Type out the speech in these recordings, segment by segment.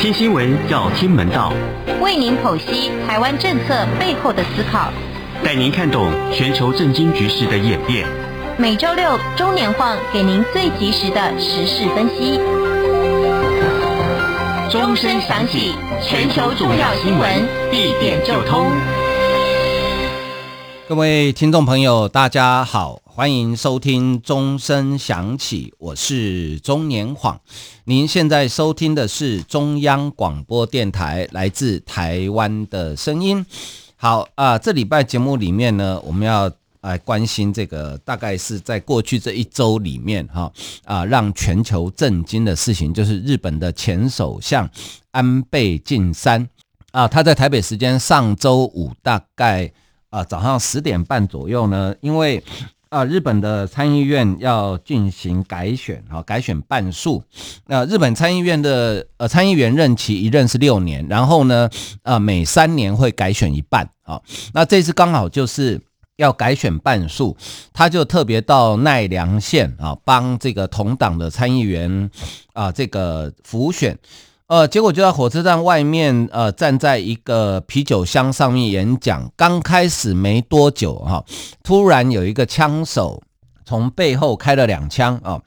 听新闻要听门道，为您剖析台湾政策背后的思考，带您看懂全球政经局势的演变。每周六中年晃给您最及时的时事分析。钟声响起，全球重要新闻一点就通。各位听众朋友，大家好。欢迎收听钟声响起，我是中年晃。您现在收听的是中央广播电台来自台湾的声音。好啊，这礼拜节目里面呢，我们要来关心这个，大概是在过去这一周里面哈啊，让全球震惊的事情，就是日本的前首相安倍晋三啊，他在台北时间上周五大概啊早上十点半左右呢，因为啊，日本的参议院要进行改选，啊，改选半数。那日本参议院的呃参议员任期一任是六年，然后呢，呃，每三年会改选一半。啊，那这次刚好就是要改选半数，他就特别到奈良县啊，帮这个同党的参议员啊，这个辅选。呃，结果就在火车站外面，呃，站在一个啤酒箱上面演讲。刚开始没多久，哈，突然有一个枪手从背后开了两枪啊，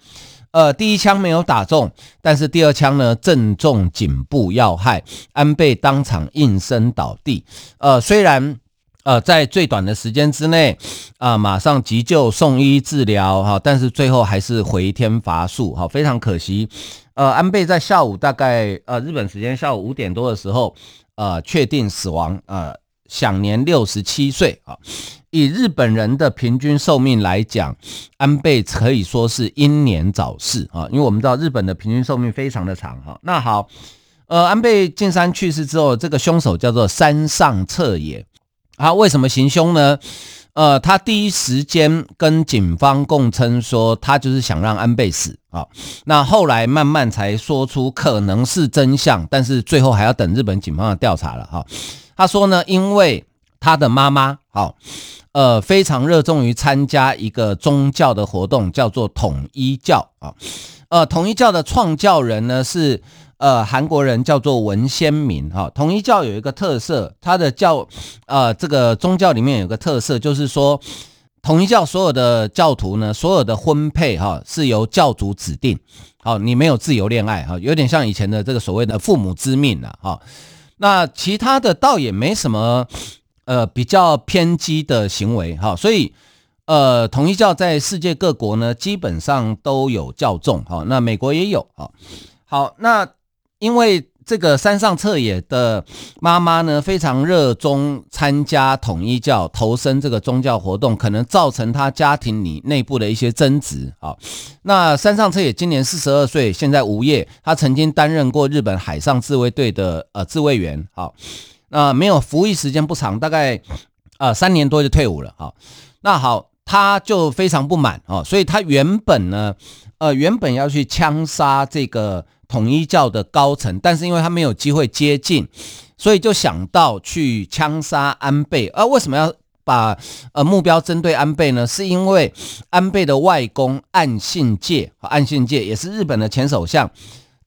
呃，第一枪没有打中，但是第二枪呢，正中颈部要害，安倍当场应声倒地。呃，虽然呃在最短的时间之内啊，马上急救送医治疗哈，但是最后还是回天乏术，哈，非常可惜。呃，安倍在下午大概呃日本时间下午五点多的时候，呃，确定死亡，呃，享年六十七岁啊。以日本人的平均寿命来讲，安倍可以说是英年早逝啊。因为我们知道日本的平均寿命非常的长哈。那好，呃，安倍晋三去世之后，这个凶手叫做山上彻也，啊为什么行凶呢？呃，他第一时间跟警方供称说，他就是想让安倍死啊。那后来慢慢才说出可能是真相，但是最后还要等日本警方的调查了哈。他说呢，因为他的妈妈好，呃，非常热衷于参加一个宗教的活动，叫做统一教啊。呃，统一教的创教人呢是。呃，韩国人叫做文先民哈。统一教有一个特色，它的教呃这个宗教里面有个特色，就是说统一教所有的教徒呢，所有的婚配哈是由教主指定，好，你没有自由恋爱哈，有点像以前的这个所谓的父母之命了哈。那其他的倒也没什么呃比较偏激的行为哈，所以呃统一教在世界各国呢基本上都有教众哈，那美国也有哈。好，那。因为这个山上彻也的妈妈呢，非常热衷参加统一教，投身这个宗教活动，可能造成他家庭里内部的一些争执。好，那山上彻也今年四十二岁，现在无业。他曾经担任过日本海上自卫队的呃自卫员。好，那没有服役时间不长，大概呃三年多就退伍了。好，那好，他就非常不满哦，所以他原本呢，呃原本要去枪杀这个。统一教的高层，但是因为他没有机会接近，所以就想到去枪杀安倍。而、啊、为什么要把呃目标针对安倍呢？是因为安倍的外公岸信介，岸信介也是日本的前首相，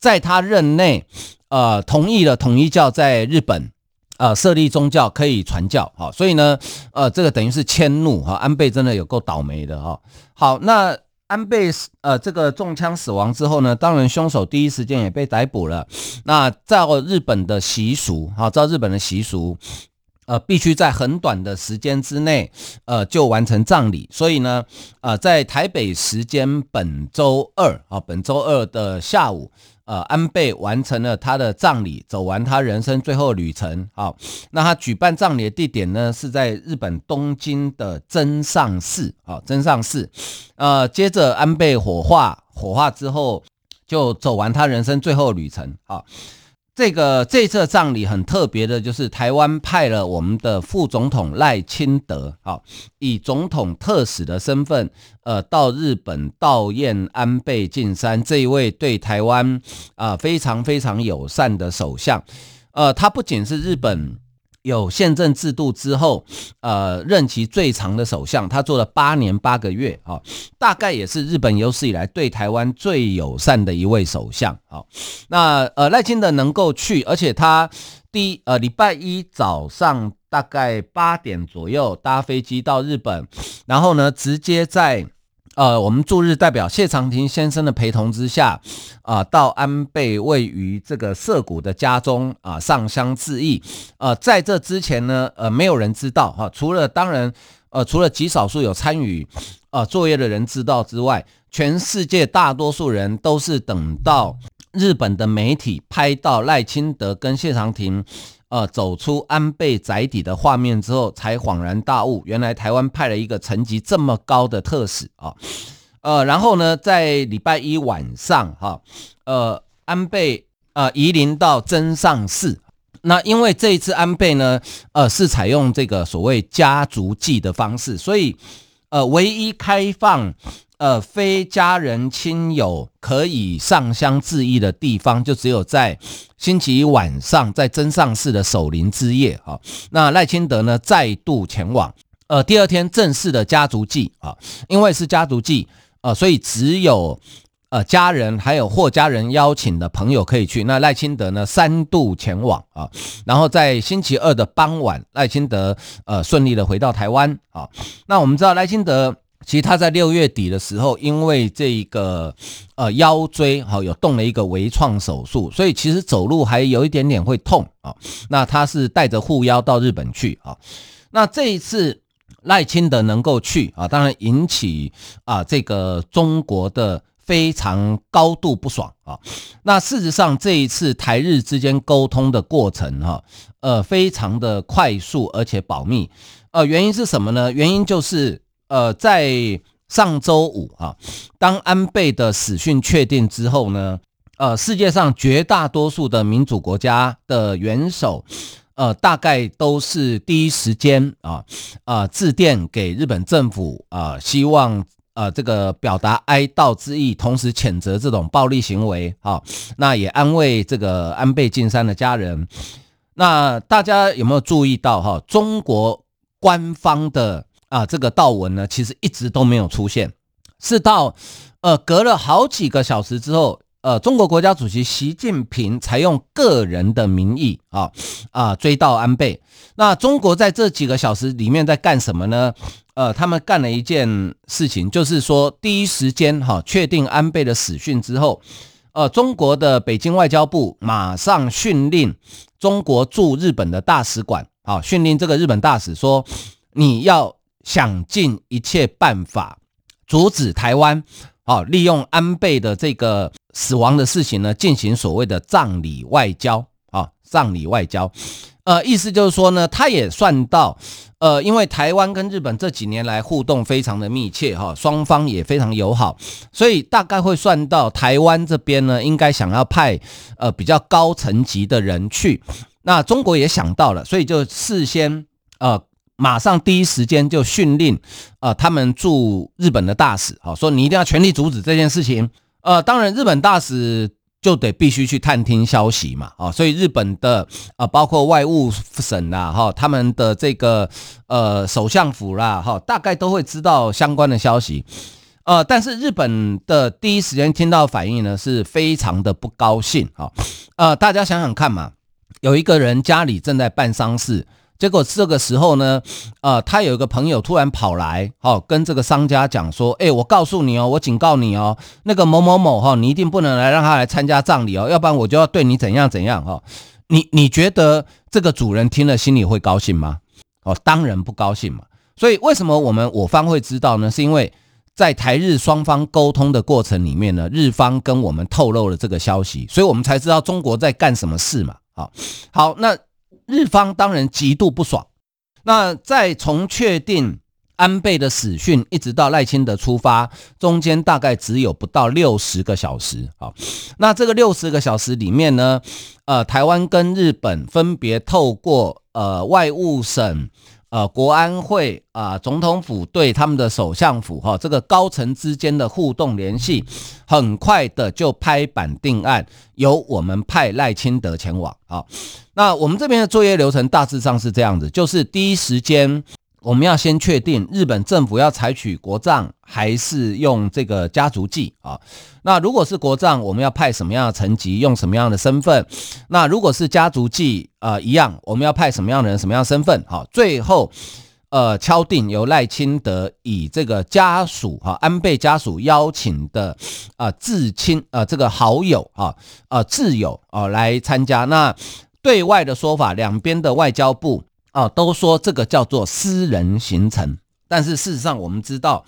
在他任内，呃，同意了统一教在日本，呃，设立宗教可以传教。好，所以呢，呃，这个等于是迁怒哈，安倍真的有够倒霉的哈。好，那。安倍呃，这个中枪死亡之后呢，当然凶手第一时间也被逮捕了。那照日本的习俗，好，照日本的习俗，呃，必须在很短的时间之内，呃，就完成葬礼。所以呢，呃，在台北时间本周二啊，本周二的下午。呃，安倍完成了他的葬礼，走完他人生最后旅程。好，那他举办葬礼的地点呢，是在日本东京的真上寺。好，真上寺。呃，接着安倍火化，火化之后就走完他人生最后旅程。好。这个这次葬礼很特别的，就是台湾派了我们的副总统赖清德，好，以总统特使的身份，呃，到日本悼唁安倍晋三这一位对台湾啊非常非常友善的首相，呃，他不仅是日本有宪政制度之后，呃，任期最长的首相，他做了八年八个月，啊，大概也是日本有史以来对台湾最友善的一位首相，啊，那呃赖清德能够去，而且他第一呃礼拜一早上大概八点左右搭飞机到日本，然后呢直接在。呃，我们驻日代表谢长廷先生的陪同之下，啊、到安倍位于这个涩谷的家中啊、上香致意。呃，在这之前呢，呃，没有人知道哈、除了当然，呃，除了极少数有参与呃作业的人知道之外，全世界大多数人都是等到日本的媒体拍到赖清德跟谢长廷。呃，走出安倍宅邸的画面之后，才恍然大悟，原来台湾派了一个层级这么高的特使啊。呃，然后呢，在礼拜一晚上，哈，呃，安倍呃移灵到真上寺。那因为这一次安倍呢，呃，是采用这个所谓家族祭的方式，所以呃，唯一开放。呃，非家人亲友可以上香致意的地方，就只有在星期一晚上，在真上寺的守灵之夜啊。那赖清德呢，再度前往。呃，第二天正式的家族祭啊，因为是家族祭，呃，所以只有呃家人还有获家人邀请的朋友可以去。那赖清德呢，三度前往啊，然后在星期二的傍晚，赖清德呃顺利的回到台湾啊。那我们知道赖清德。其实他在六月底的时候，因为这个呃腰椎好有动了一个微创手术，所以其实走路还有一点点会痛啊。那他是带着护腰到日本去啊。那这一次赖清德能够去啊，当然引起啊这个中国的非常高度不爽啊。那事实上这一次台日之间沟通的过程哈，呃非常的快速而且保密。呃，原因是什么呢？原因就是。呃，在上周五啊，当安倍的死讯确定之后呢，呃，世界上绝大多数的民主国家的元首，呃，大概都是第一时间啊啊致电给日本政府啊，希望呃这个表达哀悼之意，同时谴责这种暴力行为啊，那也安慰这个安倍晋三的家人。那大家有没有注意到哈？中国官方的。啊，这个悼文呢，其实一直都没有出现，是到呃隔了好几个小时之后，呃，中国国家主席习近平才用个人的名义啊啊追悼安倍。那中国在这几个小时里面在干什么呢？呃，他们干了一件事情，就是说第一时间哈、确定安倍的死讯之后，呃，中国的北京外交部马上训令中国驻日本的大使馆，啊，训令这个日本大使说，你要。想尽一切办法阻止台湾，哦利用安倍的这个死亡的事情呢，进行所谓的葬礼外交啊，葬礼外交，呃，意思就是说呢，他也算到，呃，因为台湾跟日本这几年来互动非常的密切哈，双方也非常友好，所以大概会算到台湾这边呢，应该想要派呃比较高层级的人去，那中国也想到了，所以就事先呃。马上第一时间就训令，呃，他们驻日本的大使，好说你一定要全力阻止这件事情。呃，当然日本大使就得必须去探听消息嘛，啊，所以日本的呃，包括外务省啦，哈，他们的这个呃首相府啦，哈，大概都会知道相关的消息。呃，但是日本的第一时间听到反应呢，是非常的不高兴，哈，呃，大家想想看嘛，有一个人家里正在办丧事。结果这个时候呢，呃，他有一个朋友突然跑来，哦，跟这个商家讲说，哎，我告诉你哦，我警告你哦，那个某某某哈，你一定不能来让他来参加葬礼哦，要不然我就要对你怎样怎样哈。你你觉得这个主人听了心里会高兴吗？哦，当然不高兴嘛。所以为什么我们我方会知道呢？是因为在台日双方沟通的过程里面呢，日方跟我们透露了这个消息，所以我们才知道中国在干什么事嘛。好，好，那。日方当然极度不爽。那在从确定安倍的死讯，一直到赖清德出发，中间大概只有不到六十个小时。好，那这个六十个小时里面呢，呃，台湾跟日本分别透过呃外务省、呃国安会啊、呃、总统府对他们的首相府哈、哦、这个高层之间的互动联系，很快的就拍板定案，由我们派赖清德前往。好、那我们这边的作业流程大致上是这样子，就是第一时间。我们要先确定日本政府要采取国葬还是用这个家族祭啊？那如果是国葬，我们要派什么样的层级，用什么样的身份？那如果是家族祭，呃，一样，我们要派什么样的人，什么样的身份？好，最后呃敲定由赖清德以这个家属哈安倍家属邀请的啊至亲呃这个好友啊呃挚友啊来参加。那对外的说法，两边的外交部。啊，都说这个叫做私人行程，但是事实上我们知道，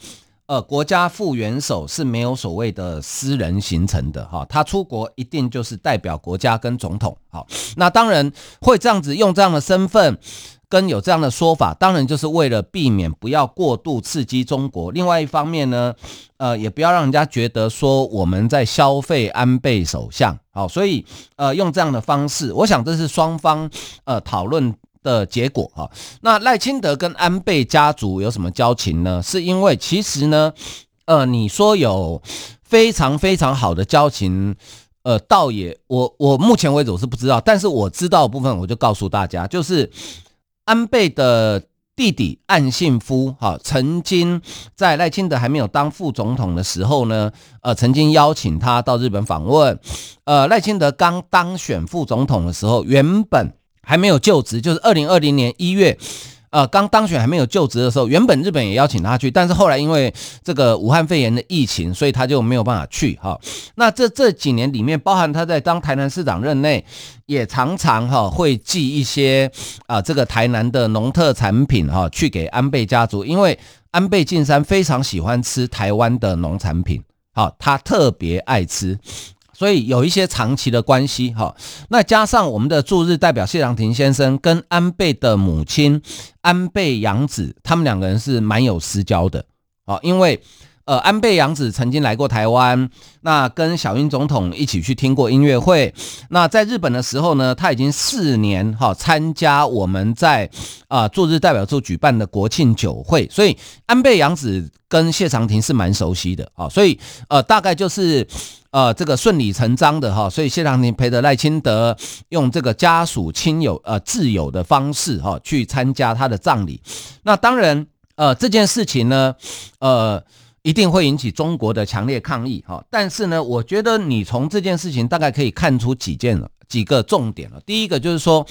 呃，国家副元首是没有所谓的私人行程的哈，他出国一定就是代表国家跟总统。好，那当然会这样子用这样的身份跟有这样的说法，当然就是为了避免不要过度刺激中国。另外一方面呢，呃，也不要让人家觉得说我们在消费安倍首相。好，所以呃，用这样的方式，我想这是双方呃讨论的结果哈，那赖清德跟安倍家族有什么交情呢？是因为其实呢，呃，你说有非常非常好的交情，呃，倒也我我目前为止我是不知道，但是我知道部分我就告诉大家，就是安倍的弟弟岸信夫哈，曾经在赖清德还没有当副总统的时候呢，呃，曾经邀请他到日本访问，呃，赖清德刚当选副总统的时候，原本。还没有就职，就是二零二零年一月，呃，刚当选还没有就职的时候，原本日本也邀请他去，但是后来因为这个武汉肺炎的疫情，所以他就没有办法去哈。那这这几年里面，包含他在当台南市长任内，也常常哈会寄一些啊这个台南的农特产品哈去给安倍家族，因为安倍晋三非常喜欢吃台湾的农产品，好，他特别爱吃。所以有一些长期的关系哈，那加上我们的驻日代表谢长廷先生跟安倍的母亲安倍洋子，他们两个人是蛮有私交的啊，因为。呃，安倍洋子曾经来过台湾，那跟小英总统一起去听过音乐会。那在日本的时候呢，他已经四年哈参加我们在啊驻日代表处举办的国庆酒会，所以安倍洋子跟谢长廷是蛮熟悉的啊，所以呃大概就是呃这个顺理成章的哈，所以谢长廷陪着赖清德用这个家属亲友呃挚友的方式哈去参加他的葬礼。那当然呃这件事情呢呃。一定会引起中国的强烈抗议，哈！但是呢，我觉得你从这件事情大概可以看出几件了，几个重点了。第一个就是说，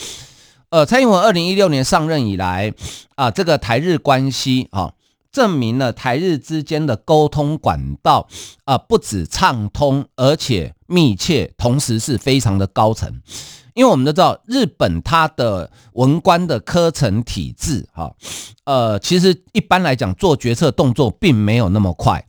呃，蔡英文二零一六年上任以来，啊，这个台日关系啊，证明了台日之间的沟通管道啊，不止畅通，而且密切，同时是非常的高层。因为我们都知道，日本它的文官的科层体制，哈，呃，其实一般来讲做决策动作并没有那么快。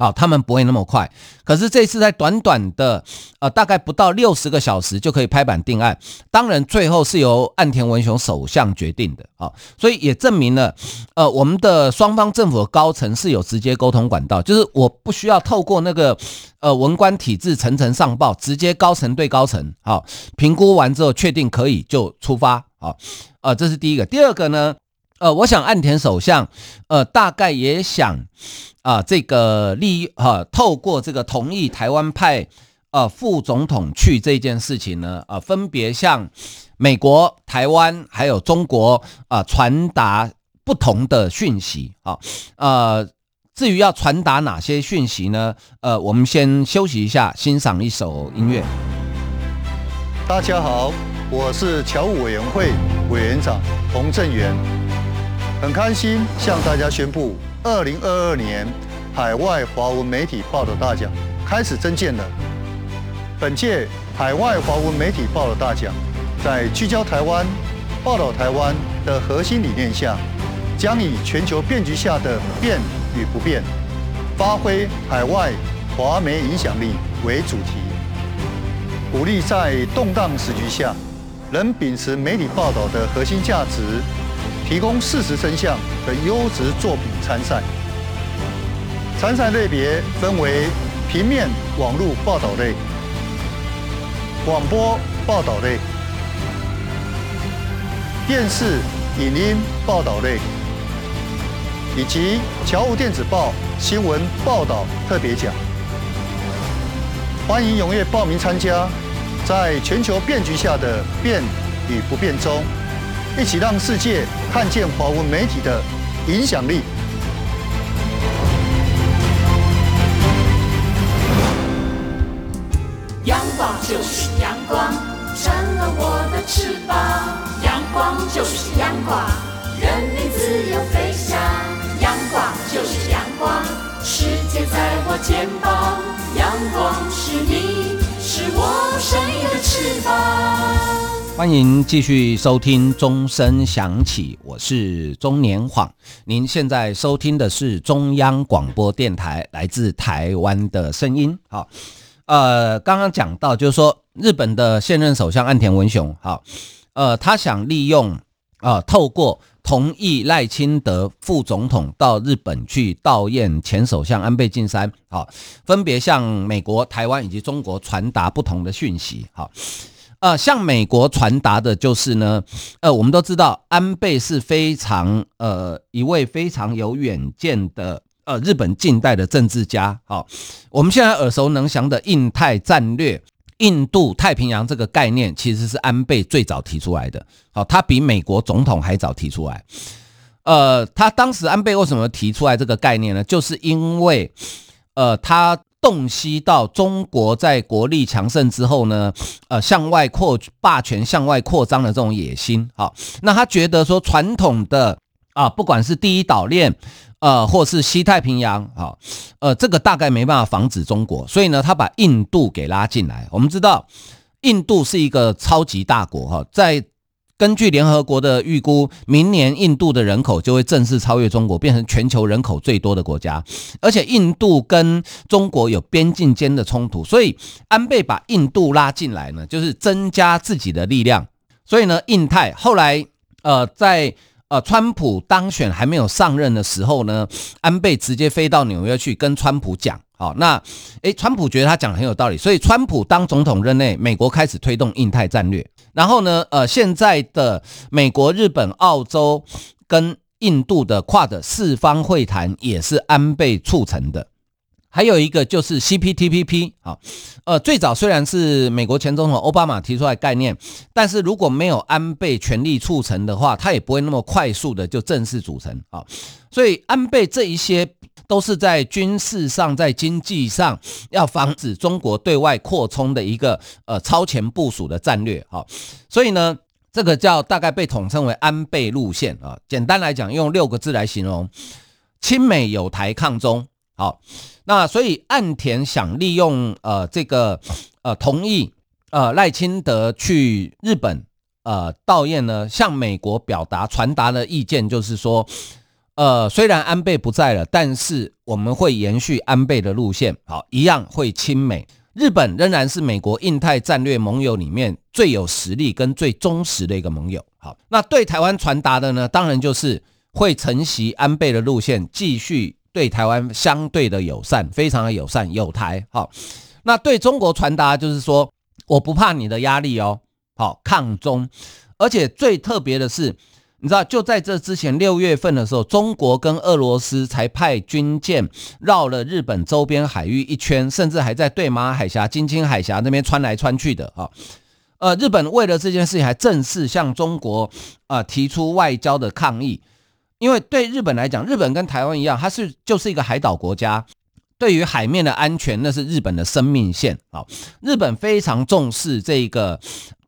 好，他们不会那么快。可是这次在短短的呃大概不到六十个小时就可以拍板定案，当然最后是由岸田文雄首相决定的。好，所以也证明了呃我们的双方政府的高层是有直接沟通管道，就是我不需要透过那个呃文官体制层层上报，直接高层对高层，好，评估完之后确定可以就出发。好，呃这是第一个。第二个呢，呃我想岸田首相呃大概也想。啊，这个利益哈，透过这个同意台湾派呃副总统去这件事情呢，啊，分别向美国、台湾还有中国啊传达不同的讯息啊，呃，至于要传达哪些讯息呢？呃，我们先休息一下，欣赏一首音乐。大家好，我是侨务委员会委员长洪正元，很开心向大家宣布。二零二二年海外华文媒体报道大奖开始征件了。本届海外华文媒体报道大奖，在聚焦台湾、报道台湾的核心理念下，将以全球变局下的变与不变，发挥海外华媒影响力为主题，鼓励在动荡时局下，仍秉持媒体报道的核心价值。提供事实真相的优质作品参赛，参赛类别分为平面网络报道类、广播报道类、电视影音报道类，以及侨务电子报新闻报道特别奖。欢迎踊跃报名参加，在全球变局下的变与不变中，一起让世界看见华文媒体的影响力。阳光就是阳光，成了我的翅膀。阳光就是阳光，人民自由飞翔。阳光就是阳光，世界在我肩膀。阳光是你，是我生命的翅膀。欢迎继续收听钟声响起，我是钟年晃。您现在收听的是中央广播电台来自台湾的声音。好。呃，刚刚讲到，就是说日本的现任首相岸田文雄，好，呃，他想利用啊、透过同意赖清德副总统到日本去悼唁前首相安倍晋三，好，分别向美国、台湾以及中国传达不同的讯息，好，呃，向美国传达的就是呢，呃，我们都知道安倍是非常呃一位非常有远见的。呃，日本近代的政治家，好，我们现在耳熟能详的印太战略、印度太平洋这个概念，其实是安倍最早提出来的。好，他比美国总统还早提出来。呃，他当时安倍为什么提出来这个概念呢？就是因为，呃，他洞悉到中国在国力强盛之后呢，呃，向外扩霸权、向外扩张的这种野心。好，那他觉得说传统的啊，不管是第一岛链。呃，或是西太平洋，好，呃，这个大概没办法防止中国，所以呢，他把印度给拉进来。我们知道，印度是一个超级大国，哈，在根据联合国的预估，明年印度的人口就会正式超越中国，变成全球人口最多的国家。而且，印度跟中国有边境间的冲突，所以安倍把印度拉进来呢，就是增加自己的力量。所以呢，印太后来，呃，在。呃，川普当选还没有上任的时候呢，安倍直接飞到纽约去跟川普讲。好，那诶，川普觉得他讲的很有道理，所以川普当总统任内，美国开始推动印太战略。然后呢，呃，现在的美国、日本、澳洲跟印度的跨的四方会谈也是安倍促成的。还有一个就是 CPTPP，好，呃，最早虽然是美国前总统奥巴马提出来概念，但是如果没有安倍全力促成的话，他也不会那么快速的就正式组成，好，所以安倍这一些都是在军事上、在经济上要防止中国对外扩充的一个呃超前部署的战略，好，所以呢，这个叫大概被统称为安倍路线啊，简单来讲，用六个字来形容：亲美、友台、抗中，好。那所以岸田想利用呃这个呃同意呃赖清德去日本呃悼唁呢，向美国表达传达的意见就是说，呃虽然安倍不在了，但是我们会延续安倍的路线，好，一样会亲美。日本仍然是美国印太战略盟友里面最有实力跟最忠实的一个盟友。好，那对台湾传达的呢，当然就是会承袭安倍的路线，继续。对台湾相对的友善，非常的友善，友台好。那对中国传达就是说，我不怕你的压力哦，好抗中。而且最特别的是，你知道就在这之前六月份的时候，中国跟俄罗斯才派军舰绕了日本周边海域一圈，甚至还在对马海峡、津轻海峡那边穿来穿去的哈。呃，日本为了这件事情还正式向中国啊提出外交的抗议。因为对日本来讲，日本跟台湾一样，它是就是一个海岛国家，对于海面的安全，那是日本的生命线。好，日本非常重视这个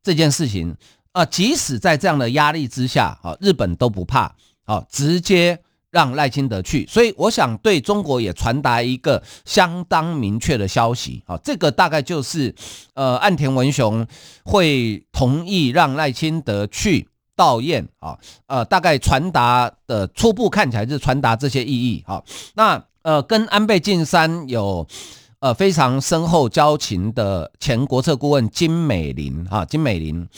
这件事情啊，即使在这样的压力之下，啊，日本都不怕，啊，直接让赖清德去。所以，我想对中国也传达一个相当明确的消息。啊，这个大概就是呃，岸田文雄会同意让赖清德去。悼唁啊，呃，大概传达的初步看起来是传达这些意义。好，那呃，跟安倍晋三有呃非常深厚交情的前国策顾问金美玲哈，金美玲，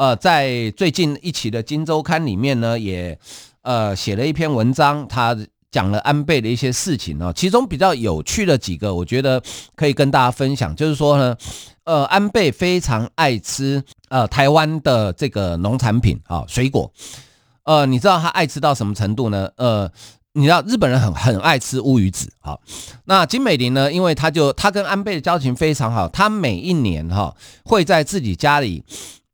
呃，在最近一期的《金周刊》里面呢，也呃写了一篇文章，他讲了安倍的一些事情哦，其中比较有趣的几个，我觉得可以跟大家分享，就是说呢。呃，安倍非常爱吃呃台湾的这个农产品啊，水果，呃，你知道他爱吃到什么程度呢？呃，你知道日本人很很爱吃乌鱼子，好，那金美玲呢，因为他就他跟安倍的交情非常好，他每一年哈会在自己家里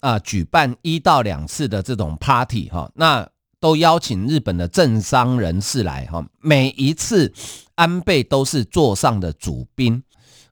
啊、举办一到两次的这种 party 哈，那都邀请日本的政商人士来哈，每一次安倍都是座上的主宾。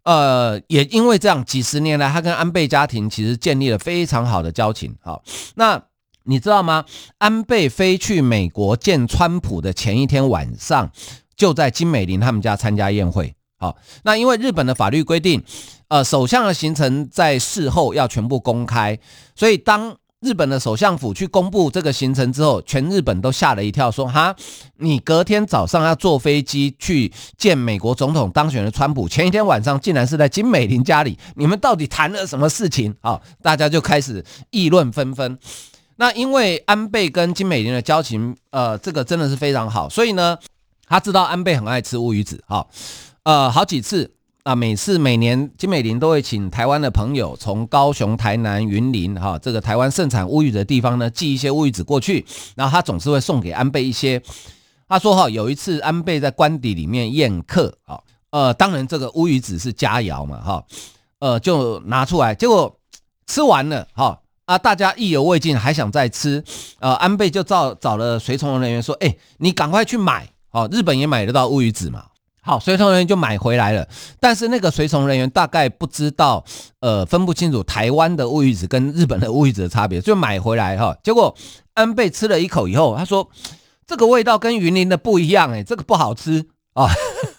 呃，也因为这样，几十年来，他跟安倍家庭其实建立了非常好的交情。好，那你知道吗？安倍飞去美国见川普的前一天晚上，就在金美玲他们家参加宴会。好，那因为日本的法律规定，呃，首相的行程在事后要全部公开，所以当日本的首相府去公布这个行程之后，全日本都吓了一跳，说：“哈，你隔天早上要坐飞机去见美国总统当选的川普，前一天晚上竟然是在金美玲家里，你们到底谈了什么事情？”啊，大家就开始议论纷纷。那因为安倍跟金美玲的交情，呃，这个真的是非常好，所以呢，他知道安倍很爱吃乌鱼子，哈，呃，好几次。啊，每次每年金美玲都会请台湾的朋友从高雄、台南、云林哈，这个台湾盛产乌鱼的地方呢，寄一些乌鱼子过去，然后他总是会送给安倍一些。他说哈，有一次安倍在官邸里面宴客啊，呃，当然这个乌鱼子是佳肴嘛哈，呃，就拿出来，结果吃完了哈啊，大家意犹未尽，还想再吃，呃，安倍就找找了随从人员说，哎，你赶快去买哦，日本也买得到乌鱼子嘛。好，随从人员就买回来了，但是那个随从人员大概不知道，呃，分不清楚台湾的乌鱼子跟日本的乌鱼子的差别，就买回来哈。结果安倍吃了一口以后，他说这个味道跟云林的不一样，诶，这个不好吃啊。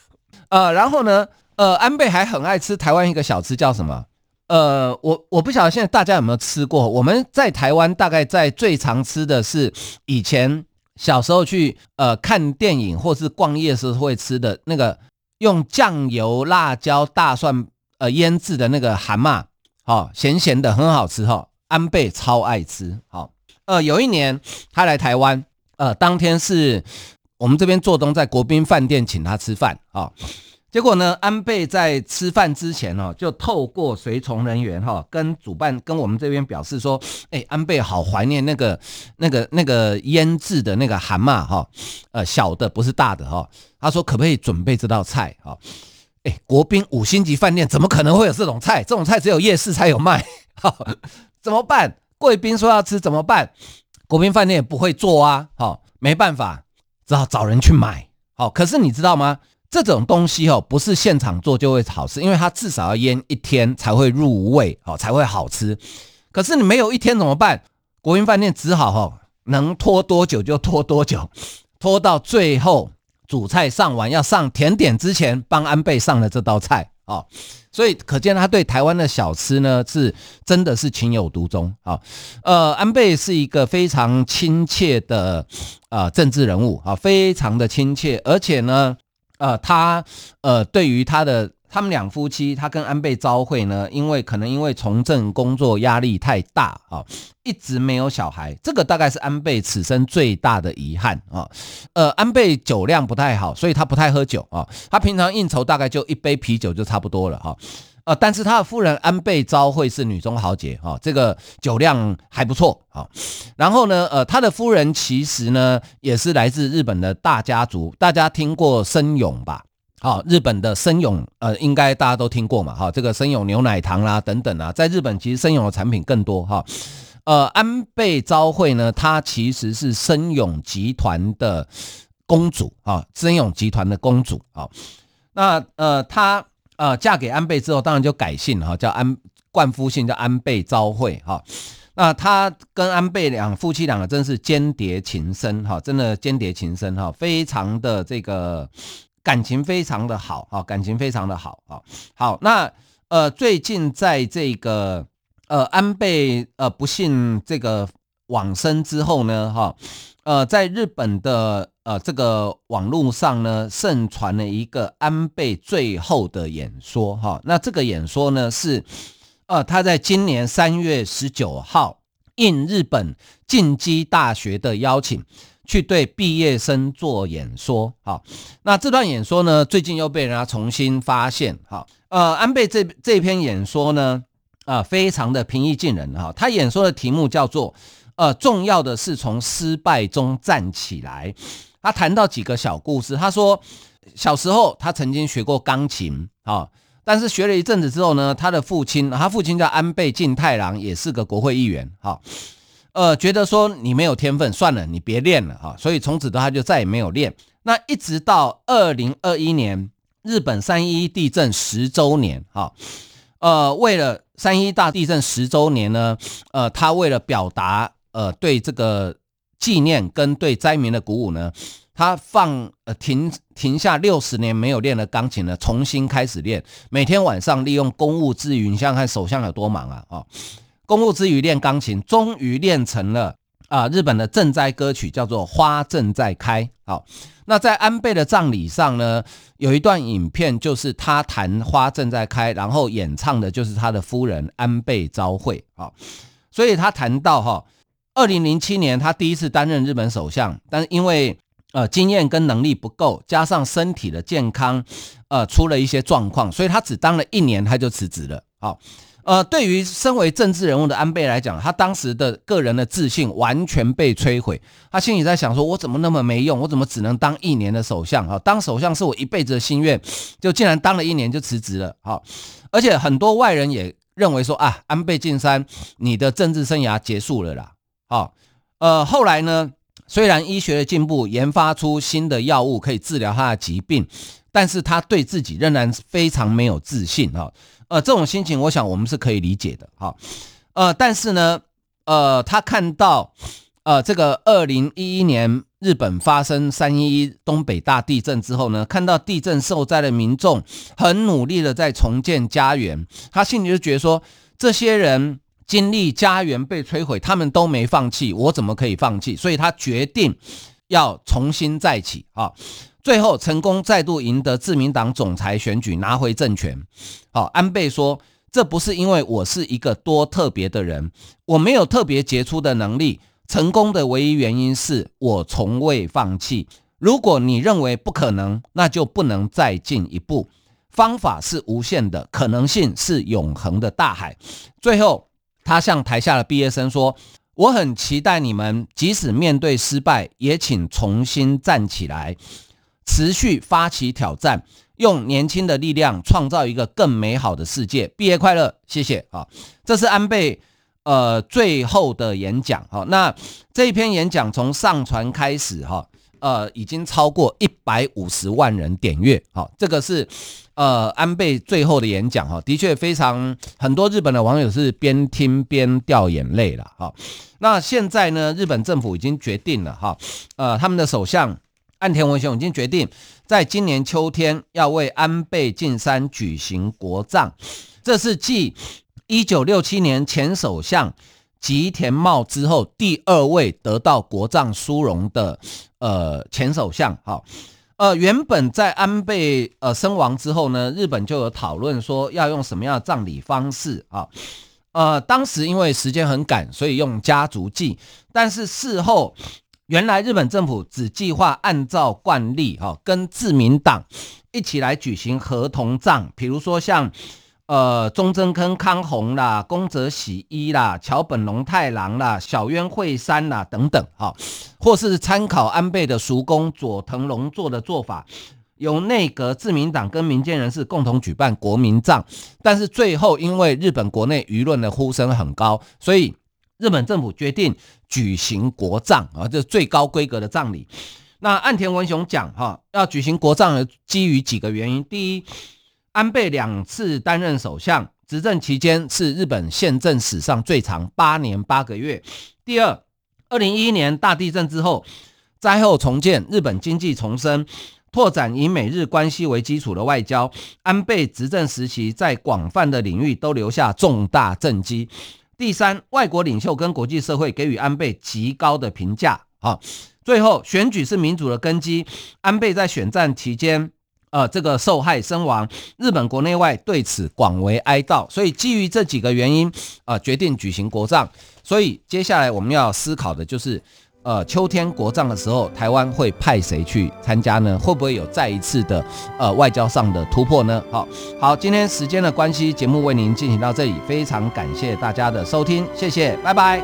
呃，然后呢，呃，安倍还很爱吃台湾一个小吃叫什么？呃，我我不晓得现在大家有没有吃过。我们在台湾大概在最常吃的是以前。小时候去呃看电影或是逛夜市会吃的那个用酱油、辣椒、大蒜呃腌制的那个蛤蟆，好咸咸的很好吃哈、哦。安倍超爱吃，好、哦、呃有一年他来台湾，呃当天是我们这边做东在国宾饭店请他吃饭啊。哦结果呢，安倍在吃饭之前哦，就透过随从人员哈，跟主办跟我们这边表示说，哎，安倍好怀念那个那个那个腌制的那个蛤蟆哈，呃，小的不是大的哈。他说可不可以准备这道菜哈？哎，国宾五星级饭店怎么可能会有这种菜？这种菜只有夜市才有卖，哈，怎么办？贵宾说要吃怎么办？国宾饭店也不会做啊，好，没办法，只好找人去买。好，可是你知道吗？这种东西哦，不是现场做就会好吃，因为它至少要腌一天才会入味哦，才会好吃。可是你没有一天怎么办？国宾饭店只好哦，能拖多久就拖多久，拖到最后主菜上完要上甜点之前，帮安倍上了这道菜哦。所以可见他对台湾的小吃呢，是真的是情有独钟啊。呃，安倍是一个非常亲切的啊政治人物啊，非常的亲切，而且呢。呃，他呃，对于他的他们两夫妻，他跟安倍昭惠呢，因为可能因为从政工作压力太大啊，一直没有小孩，这个大概是安倍此生最大的遗憾啊。呃，安倍酒量不太好，所以他不太喝酒啊，他平常应酬大概就一杯啤酒就差不多了哈。呃，但是他的夫人安倍昭惠是女中豪杰哈，这个酒量还不错啊。然后呢，呃，他的夫人其实呢也是来自日本的大家族，大家听过森永吧？好，日本的森永，呃，应该大家都听过嘛？哈，这个森永牛奶糖啦等等啊，在日本其实森永的产品更多哈。呃，安倍昭惠呢，她其实是森永集团的公主啊，森永集团的公主啊。那呃，她。呃，嫁给安倍之后，当然就改姓哈，叫安冠夫姓，叫安倍昭惠哈。那他跟安倍两夫妻两个真是鶼鰈情深哈，真的鶼鰈情深哈，非常的这个感情非常的好哈，感情非常的好哈。好，那呃，最近在这个呃安倍呃不幸这个往生之后呢哈。呃，在日本的呃这个网络上呢，盛传了一个安倍最后的演说哈。那这个演说呢是，呃，他在今年三月十九号应日本近畿大学的邀请，去对毕业生做演说。好，那这段演说呢，最近又被人家重新发现。哈，呃，安倍这这篇演说呢，啊、非常的平易近人哈。他演说的题目叫做“呃，重要的是从失败中站起来”。他谈到几个小故事，他说小时候他曾经学过钢琴啊，但是学了一阵子之后呢，他的父亲，他父亲叫安倍晋太郎，也是个国会议员哈。呃，觉得说你没有天分，算了，你别练了哈。所以从此之后他就再也没有练。那一直到二零二一年，日本三一地震十周年，哈，呃，为了三一大地震十周年呢，呃，他为了表达呃对这个纪念跟对灾民的鼓舞呢，他放呃停停下六十年没有练的钢琴呢，重新开始练，每天晚上利用公务之余，你想想看首相有多忙啊，啊，公务之余练钢琴，终于练成了。啊，日本的赈灾歌曲叫做《花正在开》。好，那在安倍的葬礼上呢，有一段影片，就是他弹《花正在开》，然后演唱的就是他的夫人安倍昭惠。好，所以他谈到哈，二零零七年他第一次担任日本首相，但是因为呃经验跟能力不够，加上身体的健康呃出了一些状况，所以他只当了一年他就辞职了。好。呃，对于身为政治人物的安倍来讲，他当时的个人的自信完全被摧毁。他心里在想说：“我怎么那么没用？我怎么只能当一年的首相？啊，当首相是我一辈子的心愿，就竟然当了一年就辞职了。好，而且很多外人也认为说啊，安倍晋三，你的政治生涯结束了啦。好，呃，后来呢，虽然医学的进步，研发出新的药物可以治疗他的疾病，但是他对自己仍然非常没有自信。哈。呃，这种心情，我想我们是可以理解的，哈，呃，但是呢，呃，他看到，呃，这个二零一一年日本发生三一一东北大地震之后呢，看到地震受灾的民众很努力的在重建家园，他心里就觉得说，这些人经历家园被摧毁，他们都没放弃，我怎么可以放弃？所以他决定要重新再起，啊。最后成功再度赢得自民党总裁选举，拿回政权。好，安倍说：“这不是因为我是一个多特别的人，我没有特别杰出的能力。成功的唯一原因是我从未放弃。如果你认为不可能，那就不能再进一步。方法是无限的，可能性是永恒的大海。”最后，他向台下的毕业生说：“我很期待你们，即使面对失败，也请重新站起来。”持续发起挑战，用年轻的力量创造一个更美好的世界。毕业快乐，谢谢啊！这是安倍呃最后的演讲哈。那这一篇演讲从上传开始哈，呃，已经超过一百五十万人点阅。好，这个是呃安倍最后的演讲哈，的确非常很多日本的网友是边听边掉眼泪了哈。那现在呢，日本政府已经决定了哈，呃，他们的首相。岸田文雄已经决定，在今年秋天要为安倍晋三举行国葬，这是继一九六七年前首相吉田茂之后第二位得到国葬殊荣的呃前首相。哈，呃，原本在安倍呃身亡之后呢，日本就有讨论说要用什么样的葬礼方式啊？呃，当时因为时间很赶，所以用家族祭，但是事后。原来日本政府只计划按照惯例，哈，跟自民党一起来举行合同葬，比如说像，呃，中曾根康弘啦、宫泽喜一啦、桥本龙太郎啦、小渊惠三啦等等，哈，或是参考安倍的叔公佐藤荣作的做法，由内阁、自民党跟民间人士共同举办国民葬，但是最后因为日本国内舆论的呼声很高，所以。日本政府决定举行国葬啊，这是最高规格的葬礼。那岸田文雄讲哈，要举行国葬，基于几个原因。第一，安倍两次担任首相，执政期间是日本宪政史上最长，八年八个月。第二，二零一一年大地震之后，灾后重建，日本经济重生，拓展以美日关系为基础的外交。安倍执政时期在广泛的领域都留下重大政绩。第三，外国领袖跟国际社会给予安倍极高的评价。啊，最后选举是民主的根基。安倍在选战期间，呃，这个受害身亡，日本国内外对此广为哀悼。所以基于这几个原因，啊，决定举行国葬。所以接下来我们要思考的就是，呃秋天国葬的时候，台湾会派谁去参加呢？会不会有再一次的呃外交上的突破呢？好，好，今天时间的关系，节目为您进行到这里，非常感谢大家的收听，谢谢，拜拜。